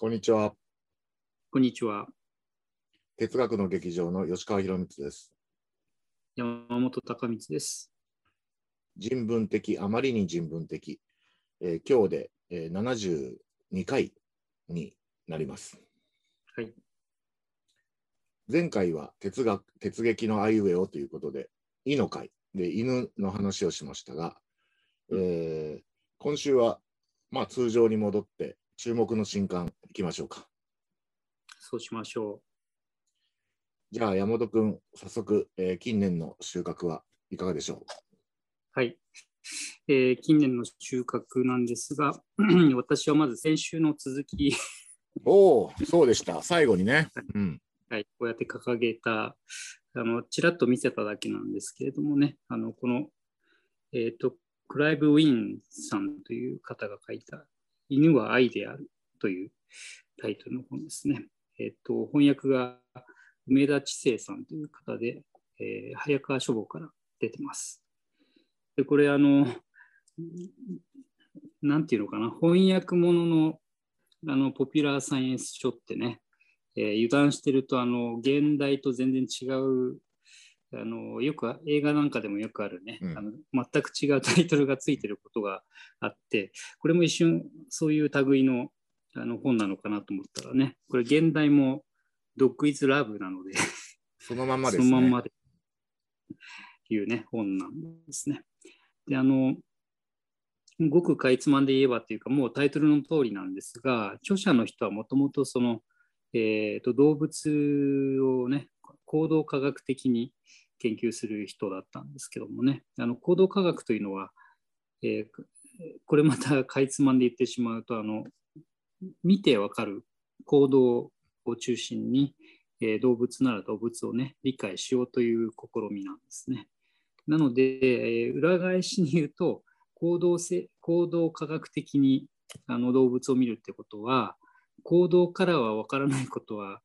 こんにちは。こんにちは。哲学の劇場の吉川博光です。山本隆光です。人文的、あまりに人文的。えー今日で、えー72回になります。はい。前回は哲学、哲劇のあいうえおということで、いの会で犬の話をしましたが、えー今週は、まあ通常に戻って、注目の新刊いきましょうか。そうしましょじゃあ山本君、早速、えー近年の収穫はいかがでしょう？う。はい。えー近年の収穫なんですが、私はまず先週の続き、おお、そうでした。最後にね。うん。はい、こうやって掲げた、あのちらっと見せただけなんですけれどもね、あのこの、えーと、クライブ・ウィンさんという方が書いた、犬は愛であるというタイトルの本ですね。えっ、と、翻訳が梅田知世さんという方で、えー早川書房から出てます。で、これ、あの、なんていうのかな、翻訳物のあのポピュラーサイエンス書ってね、えー油断してるとあの現代と全然違うあのよく映画なんかでもよくあるね、うんあの全く違うタイトルがついてることがあってこれも一瞬そういう類のあの本なのかなと思ったらねこれ現代もドッグイズラブなのでそのまんまですね。そのまんまでいうね本なんですね。であのごくかいつまんで言えばっていうかもうタイトルの通りなんですが著者の人はもともとその、えーと動物をね行動科学的に研究する人だったんですけどもねあの行動科学というのは、えーこれまたかいつまんで言ってしまうとあの見てわかる行動を中心に、えー動物なら動物をね理解しようという試みなんですね。なので、えー裏返しに言うと行動せ行動科学的にあの動物を見るってことは行動からは分からないことは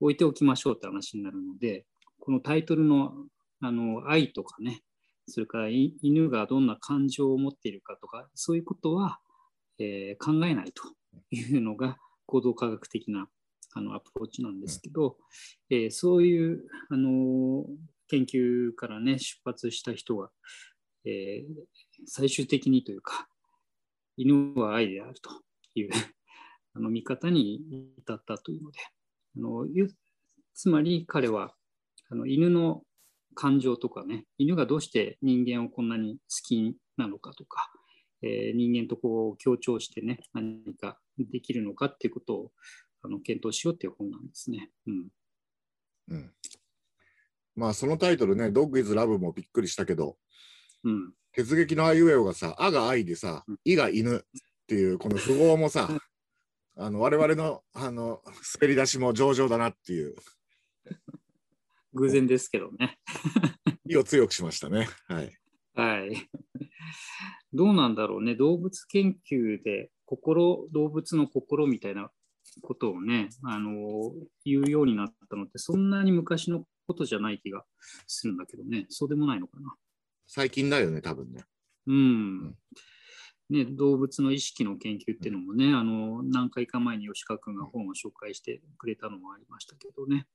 置いておきましょうって話になるのでこのタイトルのあの愛とかねそれから犬がどんな感情を持っているかとかそういうことは、えー考えないというのが行動科学的なあのアプローチなんですけど、えーそういう、あの研究からね出発した人が、えー最終的にというか犬は愛であるという あの見方に至ったというのであのつまり彼はあの犬の感情とかね犬がどうして人間をこんなに好きなのかとか、えー人間とこう協調してね何かできるのかっていうことをあの検討しようっていう本なんですね。うん。うん。まあそのタイトルね、ドッグイズラブもびっくりしたけど、うん。鉄劇のあいうえおがさ、あが愛でさうん、いが犬っていうこの符号もさ、あの我々のあの滑り出しも上々だなっていう、偶然ですけどね。意を強くしましたね。はい。はい。どうなんだろうね。動物研究で心、動物の心みたいなことをね、あの、言うようになったのって、そんなに昔のことじゃない気がするんだけどね。そうでもないのかな。最近だよね、多分ね。うん。ね、動物の意識の研究っていうのもね、あの何回か前に吉川君が本を紹介してくれたのもありましたけどね。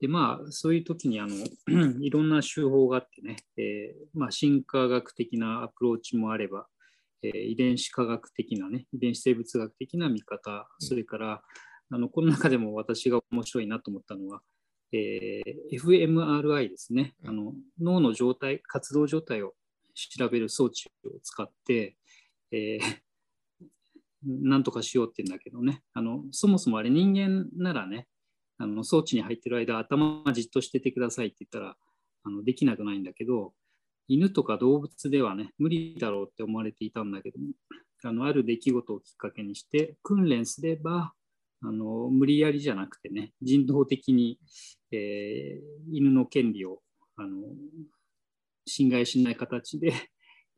でまあ、そういう時にあの いろんな手法があってね、えーまあ、進化学的なアプローチもあれば、えー遺伝子科学的なね、遺伝子生物学的な見方、それからあのこの中でも私が面白いなと思ったのは、えー fMRI ですね。あの、脳の状態、活動状態を調べる装置を使って、えー なんとかしようって言うんだけどね。あのそもそもあれ人間ならねあの装置に入ってる間頭じっとしててくださいって言ったらあのできなくないんだけど犬とか動物ではね無理だろうって思われていたんだけどもあのある出来事をきっかけにして訓練すればあの無理やりじゃなくてね人道的に、えー犬の権利をあの侵害しない形で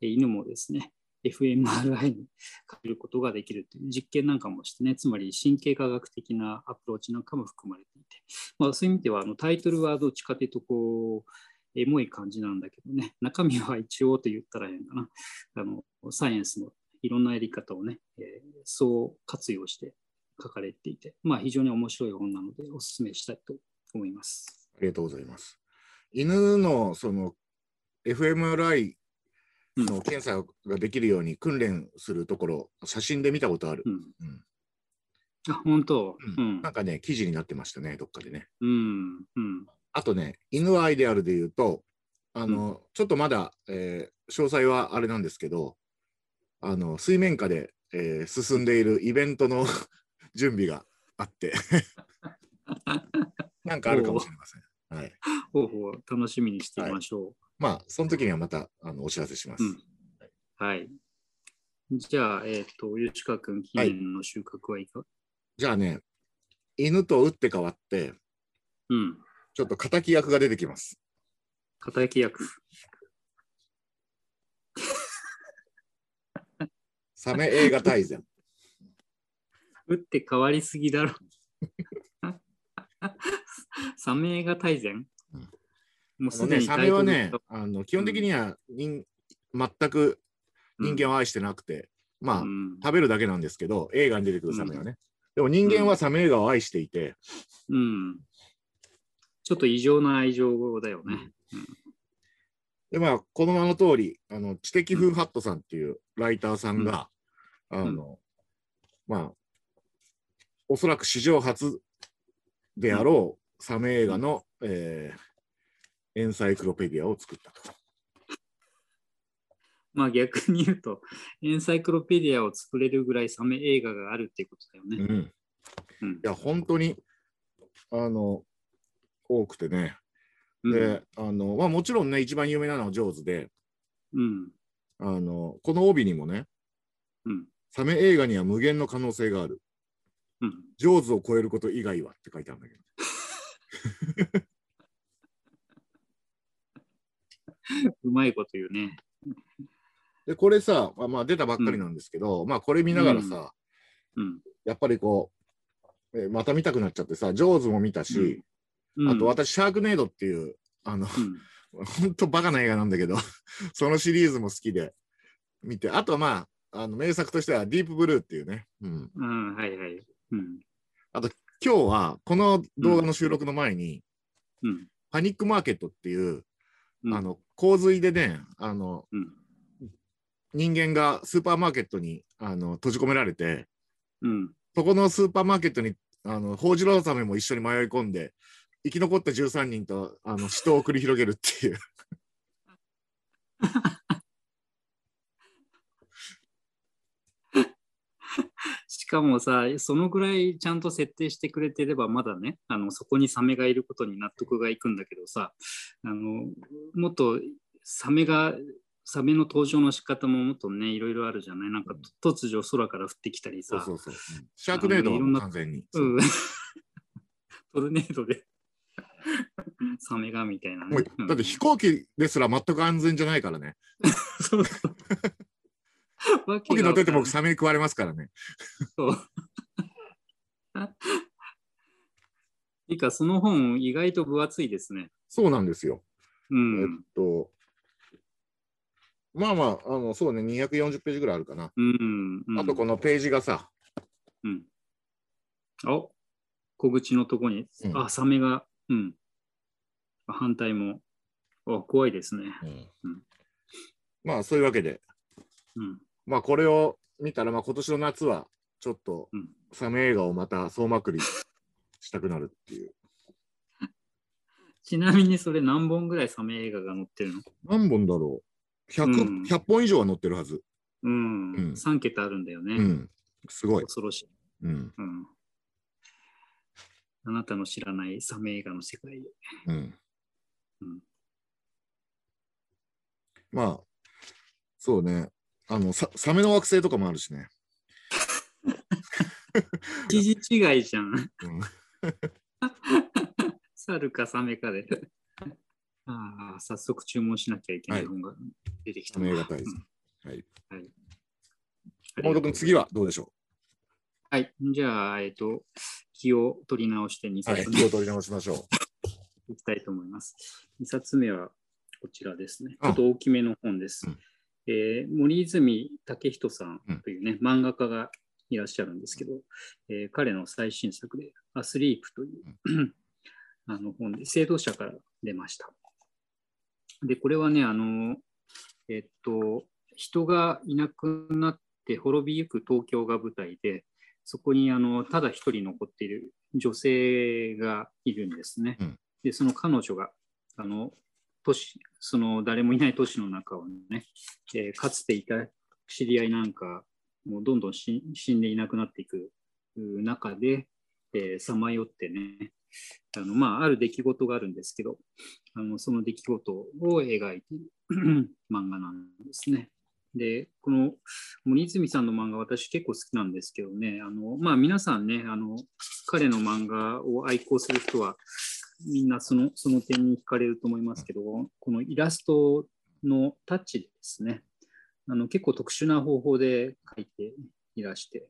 犬もですね fMRI に変えることができるという実験なんかもしてね、つまり神経科学的なアプローチなんかも含まれていて、まあ、そういう意味ではあのタイトルはどっちかというとこう、エモい感じなんだけどね、中身は一応と言ったらいいのかな、あのサイエンスのいろんなやり方をね、えーそう活用して書かれていて、まあ、非常に面白い本なので、お勧めしたいと思います。ありがとうございます。犬のその FMRI の検査ができるように訓練するところ、写真で見たことある。うん。うんあ、本当。ううんん。なんかね、記事になってましたね、どっかでね。うん。うん。あとね、犬アイデアルで言うと、あの、ちょっとまだ、えー詳細はあれなんですけど、あの、水面下で、えー進んでいるイベントの 準備があって、なんかあるかもしれません。はい。方法を楽しみにしていましょまあ、その時にはまたあのお知らせします。うんう。はい。じゃあ、えっ、と、吉川君、記念の収穫はいか、じゃあね、犬と打って変わって、うん。ちょっと敵役が出てきます。片焼き役。サメ映画大全。打って変わりすぎだろ。サメが大全、うんもうすでにサメはねあの基本的には人、全く人間を愛してなくて、うん。食べるだけなんですけど、映画に出てくるサメはね。でも人間はサメ映画を愛していて、うん。ちょっと異常な愛情だよね。で、まあ、この名の通り、あの、知的風ハットさんっていうライターさんが、あの、まあ、おそらく史上初であろうサメ映画の、えーエンサイクロペディアを作ったと。まあ逆に言うと、エンサイクロペディアを作れるぐらいサメ映画があるっていうことだよね。うん。うんいや、本当に、あの、多くてね。うんで、あの、まあもちろんね、一番有名なのはジョーズで、うん。あの、この帯にもね、うん。サメ映画には無限の可能性がある。うん。ジョーズを超えること以外はって書いてあるんだけど。うまいこと言うね。で、これさ、まあ、まあ出たばっかりなんですけど、まあこれ見ながらさ、うん。やっぱりこう、えーまた見たくなっちゃってさ、ジョーズも見たし、うんあと私、シャークネードっていう、あの、うん。本当バカな映画なんだけど、そのシリーズも好きで見て、あとまあ、あの名作としてはディープブルーっていうね、うん、うん。はいはい。うん。今日はこの動画の収録の前に、うん。パニックマーケットっていう、うんあの洪水でね、あのうん。人間がスーパーマーケットにあの閉じ込められて、うん。そこのスーパーマーケットにあのホウジロザメも一緒に迷い込んで、生き残った13人とあの死闘を繰り広げるっていう。しかもさ、そのぐらいちゃんと設定してくれてれば、まだね、あのそこにサメがいることに納得がいくんだけどさ、あのもっとサメが、サメの登場の仕方ももっとね、いろいろあるじゃない？なんか突如空から降ってきたりさ、そうそうそう。うんシャークネードは完全に。うん トルネードで サメがみたいなね。だって飛行機ですら全く安全じゃないからね。そうそう。わ飛行機乗ってても僕サメに食われますからね。そう。いいか、その本、意外と分厚いですね。そうなんですよ。えうん。っと、まあまあ、あのそうね、240ページぐらいあるかな。うん。うんあとこのページがさ、うん。あ小口のとこに、うんあ、サメが、うん。反対も、あ、怖いですね。うんまあそういうわけで、うん。まあこれを見たら、まあ今年の夏はちょっとうんサメ映画をまた総まくりしたくなるっていう。ちなみにそれ何本ぐらいサメ映画が載ってるの？何本だろう？100,、うん100本以上は載ってるはず。うん。うん3桁あるんだよね。うん。すごい。恐ろしい。うん。うん。あなたの知らないサメ映画の世界へ。うん。うんまあ、そうね。あの、ササメの惑星とかもあるしね。記事違いじゃん。うん、猿かサメかで。ああ、早速注文しなきゃいけない本が出てきたな。サメ映画大全。はい。ありが大とう本君、次はどうでしょはい。じゃあ、えっと、気を取り直して2うはい。冊目気を取り直しましょいきたいと思います。2冊目はこちらですね。ちあょっと大きめの本です。うんえー森泉武人さんというね、漫画家がいらっしゃるんですけど、えー彼の最新作で、アスリープというあの本で、制度者から出ました。で、これはね、あの、えっと、人がいなくなって滅びゆく東京が舞台で、そこにあのただ一人残っている女性がいるんですね。うんで、その彼女が、あの、都市、その誰もいない都市の中をね、えーかつていた知り合いなんか、もうどんどん死んでいなくなっていく中でさまよってね、あのまあ、ある出来事があるんですけど、あのその出来事を描いている 漫画なんですね。で、この森泉さんの漫画、私結構好きなんですけどね、あのまあ、皆さんねあの、彼の漫画を愛好する人は、みんなそのその点に惹かれると思いますけど、このイラストのタッチでですね、あの結構特殊な方法で描いていらして、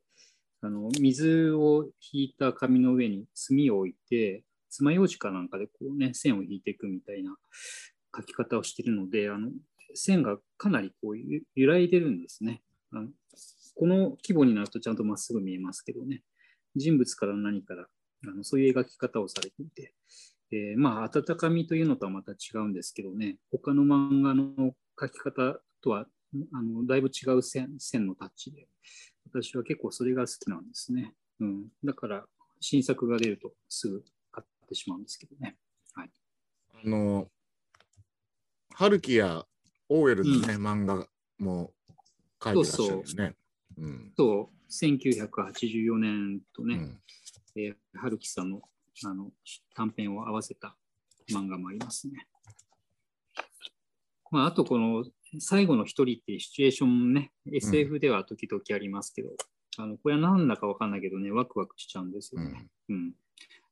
あの水を引いた紙の上に墨を置いて、爪楊枝かなんかでこう、ね、線を引いていくみたいな描き方をしているので、あの線がかなりこう揺らいでるんですねあの。この規模になるとちゃんとまっすぐ見えますけどね、人物から何からあのそういう描き方をされていて、えーまあ、温かみというのとはまた違うんですけどね、他の漫画の描き方とはあのだいぶ違う線線のタッチで、私は結構それが好きなんですね。うん、だから、新作が出るとすぐ買ってしまうんですけどね。はい、あの、春樹やオーエルのね、漫画も書いてらっしゃるんですね。うん。と、1984年とね、うんえー春樹さんのあの短編を合わせた漫画もありますね。まあ、あと、この最後の一人っていうシチュエーションもね、SF では時々ありますけど、あのこれは何だかわかんないけどね、ワクワクしちゃうんですよね。うん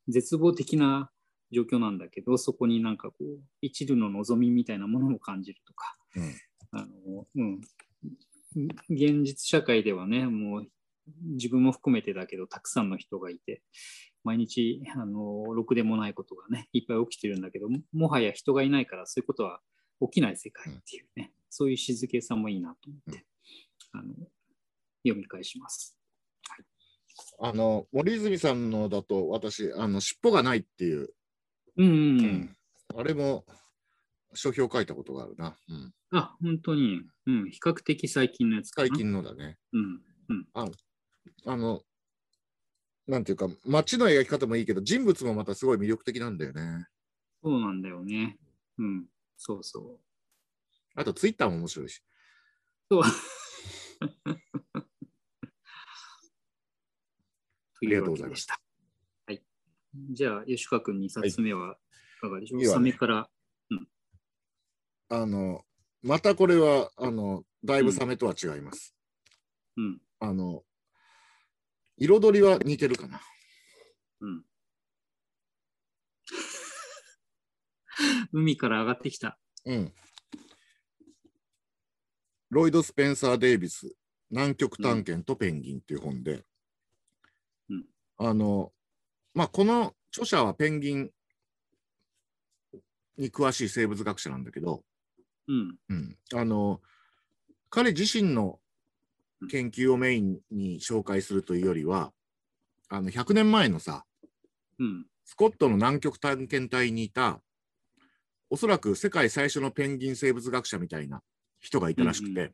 絶望的な状況なんだけど、そこになんかこう、一縷の望みみたいなものを感じるとか、うんあのうん、現実社会ではね、もう自分も含めてだけど、たくさんの人がいて、毎日、あの、ろくでもないことがね、いっぱい起きてるんだけど、ももはや人がいないから、そういうことは起きない世界っていうね、そういう静けさもいいなと思って、あの読み返します。あの、森泉さんのだと、私、あの、尻尾がないっていう、うん、うん、ううんんあれも書評書いたことがあるな。うん、あ、本当に、うん、比較的最近のやつ。最近のだね。うん。あの、なんていうか、街の描き方もいいけど、人物もまたすごい魅力的なんだよね。そうなんだよね。うん。そうそう。あと、ツイッターも面白いし。そう。とりがとうございました。はい。じゃあ、吉川君2冊目はいかがでしょう？か、いいから。あの、またこれは、あの、だいぶサメとは違います。うん。あの、彩りは似てるかな。うん。海から上がってきた。うん。ロイド・スペンサー・デイビス、南極探検とペンギンっていう本で、うんあの、まあ、この著者はペンギンに詳しい生物学者なんだけど、うん。うん、あの、彼自身の研究をメインに紹介するというよりは、あの、100年前のさ、うん。スコットの南極探検隊にいた、おそらく世界最初のペンギン生物学者みたいな人がいたらしくて、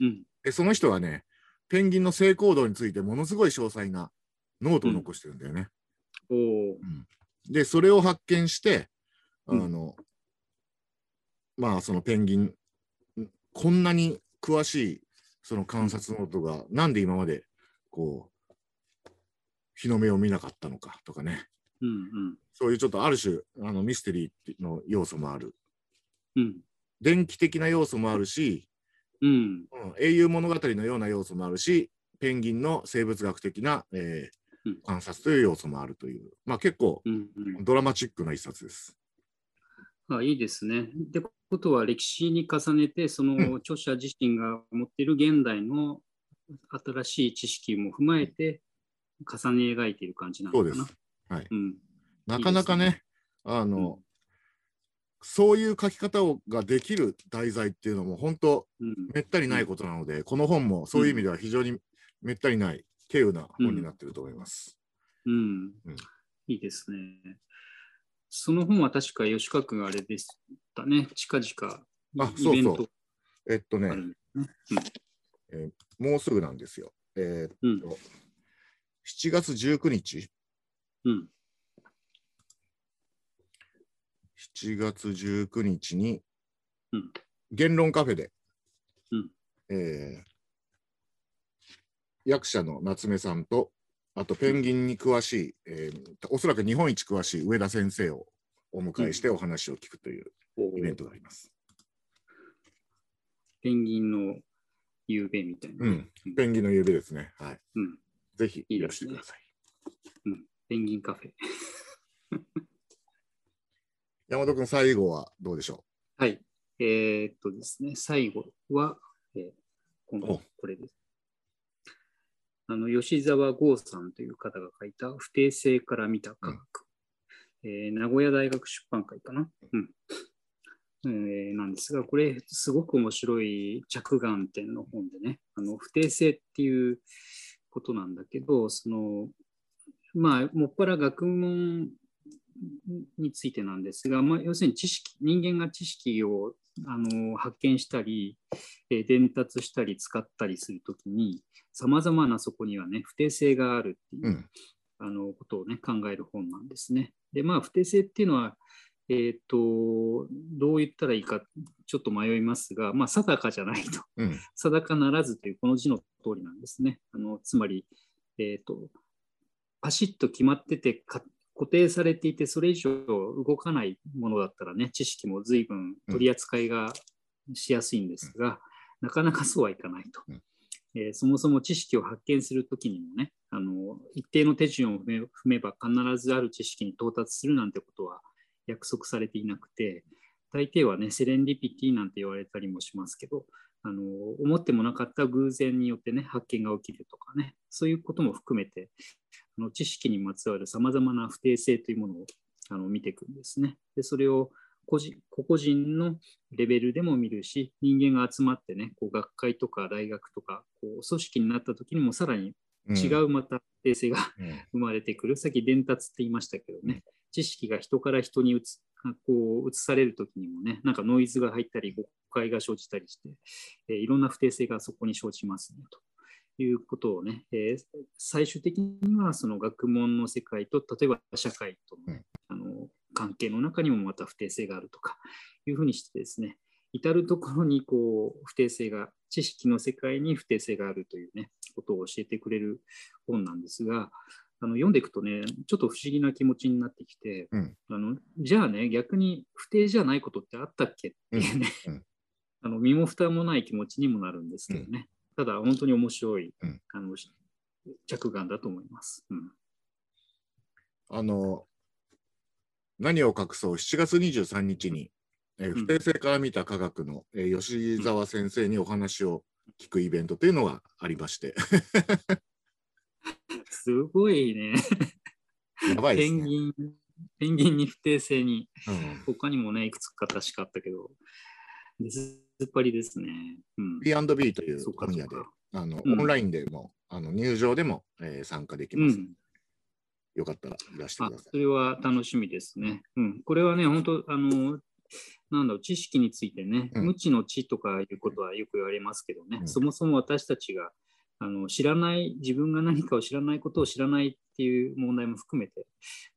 うんうん。でその人はね、ペンギンの性行動についてものすごい詳細なノートを残してるんだよね。おお。で、それを発見して、あうんの、まあ、そのペンギン、こんなに詳しいその観察ノートが、なんで今まで、こう、日の目を見なかったのかとかね、うんうん。そういうちょっとある種、あのミステリーの要素もある。うん。伝記的な要素もあるし、うん。うん、英雄物語のような要素もあるし、ペンギンの生物学的な、えーうん観察という要素もあるという、まあ結構うん。うん。ドラマチックな一冊です。あいいですね。ってことは歴史に重ねてその著者自身が持っている現代の新しい知識も踏まえて重ね描いている感じなのかな。はい。うん。なかなかね、あの、そういう書き方をができる題材っていうのも本当うん。めったにないことなので、この本もそういう意味では非常にめったにない稀有な本になってると思います。うん。うんいいですね。その本は確か吉川君あれでしたね。近々あそうそうえっとねあ、るんですね。もうすぐなんですよ。えーっうん。と、7月19日、うん。7月19日に、うん言論カフェで、うんえー役者の夏目さんと、あとペンギンに詳しい、えーおそらく日本一詳しい上田先生をお迎えしてお話を聞くというおイベントがあります。ペンギンの夕べみたいな。うん、ペンギンの夕べですね。はい。うんぜひいらしてください。ペンギンカフェ。山本君、最後はどうでしょはい。えーっとですね、最後は、えーこのおこれです。あの吉沢剛さんという方が書いた不定性から見た科学、えー名古屋大学出版会かな、うん。えーなんですが、これすごく面白い着眼点の本でね、あの不定性っていうことなんだけど、そのまあ、もっぱら学問についてなんですが、まあ、要するに知識、人間が知識をあの発見したり、えー伝達したり使ったりするときに、さまざまなそこにはね、不定性があるっていうう、うん。あのことをね、考える本なんですね。で、まあ、不定性っていうのは、えっ、と、どう言ったらいいか、ちょっと迷いますが、まあ、定かじゃないと。うん。定かならずというこの字の通りなんですね。あのつまり、えー、とパシッと決まっててか固定されていてそれ以上動かないものだったらね知識も随分取り扱いがしやすいんですが、なかなかそうはいかないと。うんえーそもそも知識を発見するときにもねあの一定の手順を踏め踏めば必ずある知識に到達するなんてことは約束されていなくて大抵はねセレンディピティなんて言われたりもしますけどあの思ってもなかった偶然によってね発見が起きるとかねそういうことも含めてあの知識にまつわるさまざまな不定性というものをあの見ていくんですね。でそれを個人個々人のレベルでも見るし人間が集まってねこう学会とか大学とかこう組織になった時にもさらにうん。違うまた不定性がうん。生まれてくる、さっき伝達って言いましたけどね、知識が人から人に移こう移されるときにもね、なんかノイズが入ったり、誤解が生じたりして、えーいろんな不定性がそこに生じますねということをね、えー最終的にはその学問の世界と、例えば社会との,、うん。あの関係の中にもまた不定性があるとかいうふうにしてですね、至るところにこう不定性が、知識の世界に不定性があるというね、ことを教えてくれる本なんですが、あの読んでいくとね、ちょっと不思議な気持ちになってきて、うん。あのじゃあね、逆に不定じゃないことってあったっけっていうね、うんうん。あの身も蓋もない気持ちにもなるんですけどね、ただ本当に面白い、うん。あの着眼だと思います。うん。あの、何を隠そう、7月23日に、えーうん。不定性から見た科学の、えー吉沢先生にお話を聞くイベントというのがありまして、すごいね、やばいでペすね。ンギン、ペンギンに不定性に、うん。他にもね、いくつか確かあったけど、ずっぱりですね。うん、B&B という分野であの、うん。オンラインでもあの入場でも、えー参加できます、うん、よかったらいらしてあくださそれは楽しみですね。うん、これはね、本当、あの、なんだろう、知識についてね、うん。無知の知とかいうことはよく言われますけどね、うん。そもそも私たちがあの知らない、自分が何かを知らないことを知らないっていう問題も含めて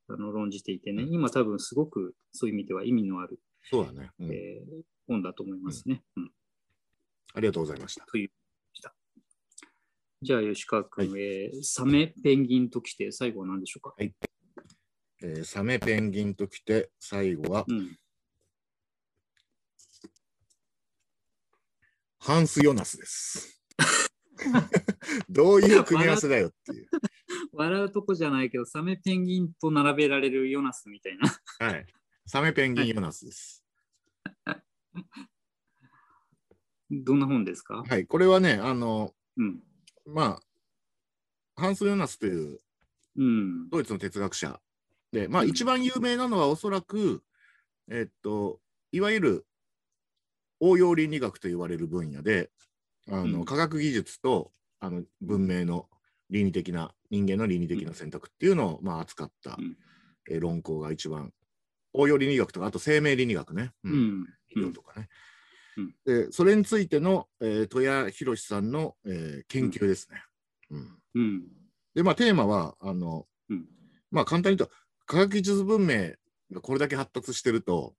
あの論じていてね、うん今多分すごくそういう意味では意味のある、い。そうだね、うんえー本だと思いますね。うんありがとうございました。という。じゃあ、吉川君、はえーサメ、ペンギンときて、最後は何でしょうか？えーサメペンギンときて、最後は、うん、ハンス・ヨナスです。どういう組み合わせだよっていう。笑う とこじゃないけど、サメ、ペンギンと並べられるヨナスみたいな。はい。サメペンギン・ヨナスです。どんな本ですか？はい。これはね、あの、うん。まあ、ハンス・ヨナスといううん。ドイツの哲学者で、まあ、うん一番有名なのはおそらく、えっと、いわゆる応用倫理学と言われる分野で、あのうん科学技術とあの文明の倫理的な、人間の倫理的な選択っていうのを、まあ、扱った、うんえー論考が一番、応用倫理学とか、あと生命倫理学ね。ううんん。医療とかね。うんでそれについての、えー、戸谷博さんの、えー研究ですね。うんうん。で、まあ、テーマは、あの、うんまあ、簡単に言うと、科学技術文明がこれだけ発達してると、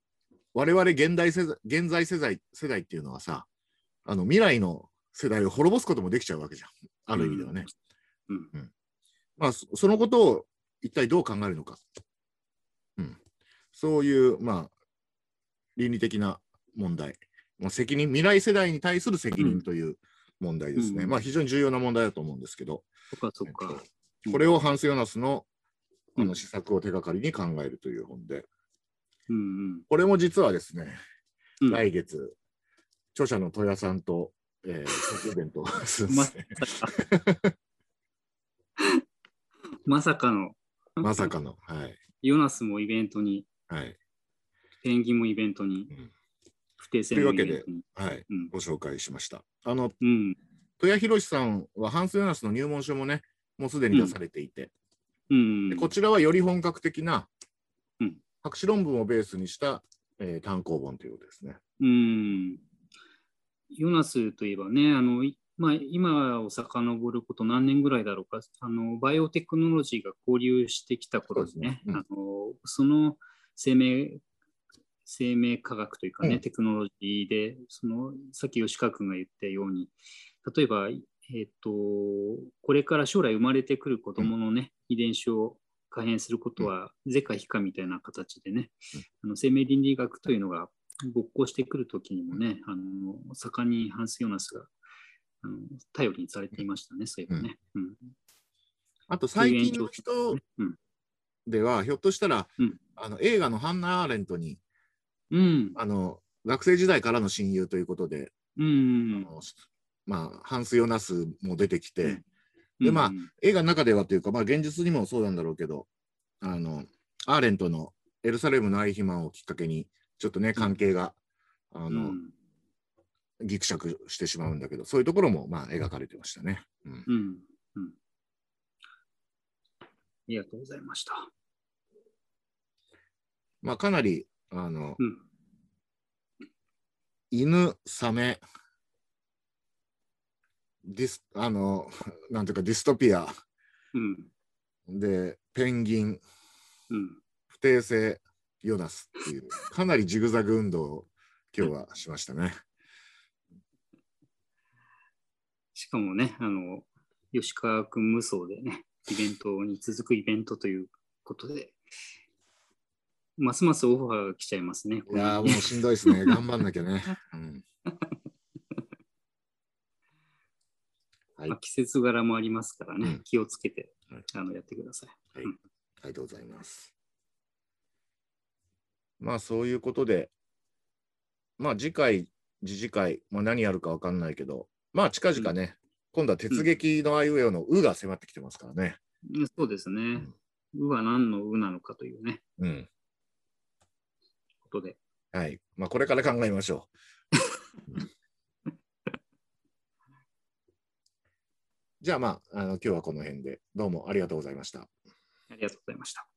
我々現代世代現在世代世代っていうのはさ、あの未来の世代を滅ぼすこともできちゃうわけじゃん。ある意味ではね。うんまあ、そそのことを一体どう考えるのか。うん、そういう、まあ、倫理的な問題。まあ、責任、未来世代に対する責任という問題ですね。うんまあ、非常に重要な問題だと思うんですけど、そっかそっか。これをハンス・ヨナスのあうんの施策を手がかりに考えるという本で、うんうん。これも実はですね、うん来月、著者の戸谷さんと、えー、特イベントをするんでますさね。か。まさかの、まさかの。はい。ヨナスもイベントに、はい。ペンギンもイベントにうん、不定性のイベントに。はい。うんご紹介しました。あの、うん。戸谷博さんはハンス・ヨナスの入門書もね、もうすでに出されていて、うんで。こちらはより本格的なうん博士論文をベースにした、えー単行本ということですね。うん。ヨナスといえばね、あの、いまあ、今を遡ること何年ぐらいだろうか、あの、バイオテクノロジーが交流してきた頃にね、そうですね。うん。あの、その生命、生命科学というかね、うん。テクノロジーで、その、さっき吉川君が言ったように、例えば、えっ、と、これから将来生まれてくる子供のね、遺伝子を改変することは、是か非かみたいな形でね、あの生命倫理学というのが勃興してくるときにもね、あの盛んにハンス・ヨナスがあの頼りにされていましたね、そういえばね。うん。あと最近の人うん。では、ひょっとしたら、うん。あの映画のハンナ・アーレントにうん。あの学生時代からの親友ということで、うん。あのまあ、ハンス・ヨナスも出てきて、うん。でまあうん映画の中ではというか、まあ、現実にもそうなんだろうけど、あのアーレントのエルサレムの愛肥満をきっかけに、ちょっとね、関係が、あうのん。ぎくしゃくしてしまうんだけど、そういうところも、まあ、描かれてましたね。うん。うん。うん。ありがとうございました。まあ、かなり、あの、うん。犬、サメ、ディス、あの、なんていうか、ディストピア、うん。で、ペンギン、うん。不定性、ヨナスっていう、かなりジグザグ運動を今日はしましたね。しかもね、あの吉川君無双でね、イベントに続くイベントということで、ますますオファーが来ちゃいますね。いやー、もうしんどいですね。頑張んなきゃね。うんはいまあ季節柄もありますからね、うん気をつけてはいあのやってください。ありがとうございます。まあそういうことで、まあ次回、次次回、まあ、何やるかわかんないけど、まあ近々ね、今度は鉄撃のアイウェオの「う」が迫ってきてますからね。うんそうですね。うは何のうなのかというね、うん。ことで。はい。まあこれから考えましょう。じゃあまあ、あの今日はこの辺でどうもありがとうございました。ありがとうございました。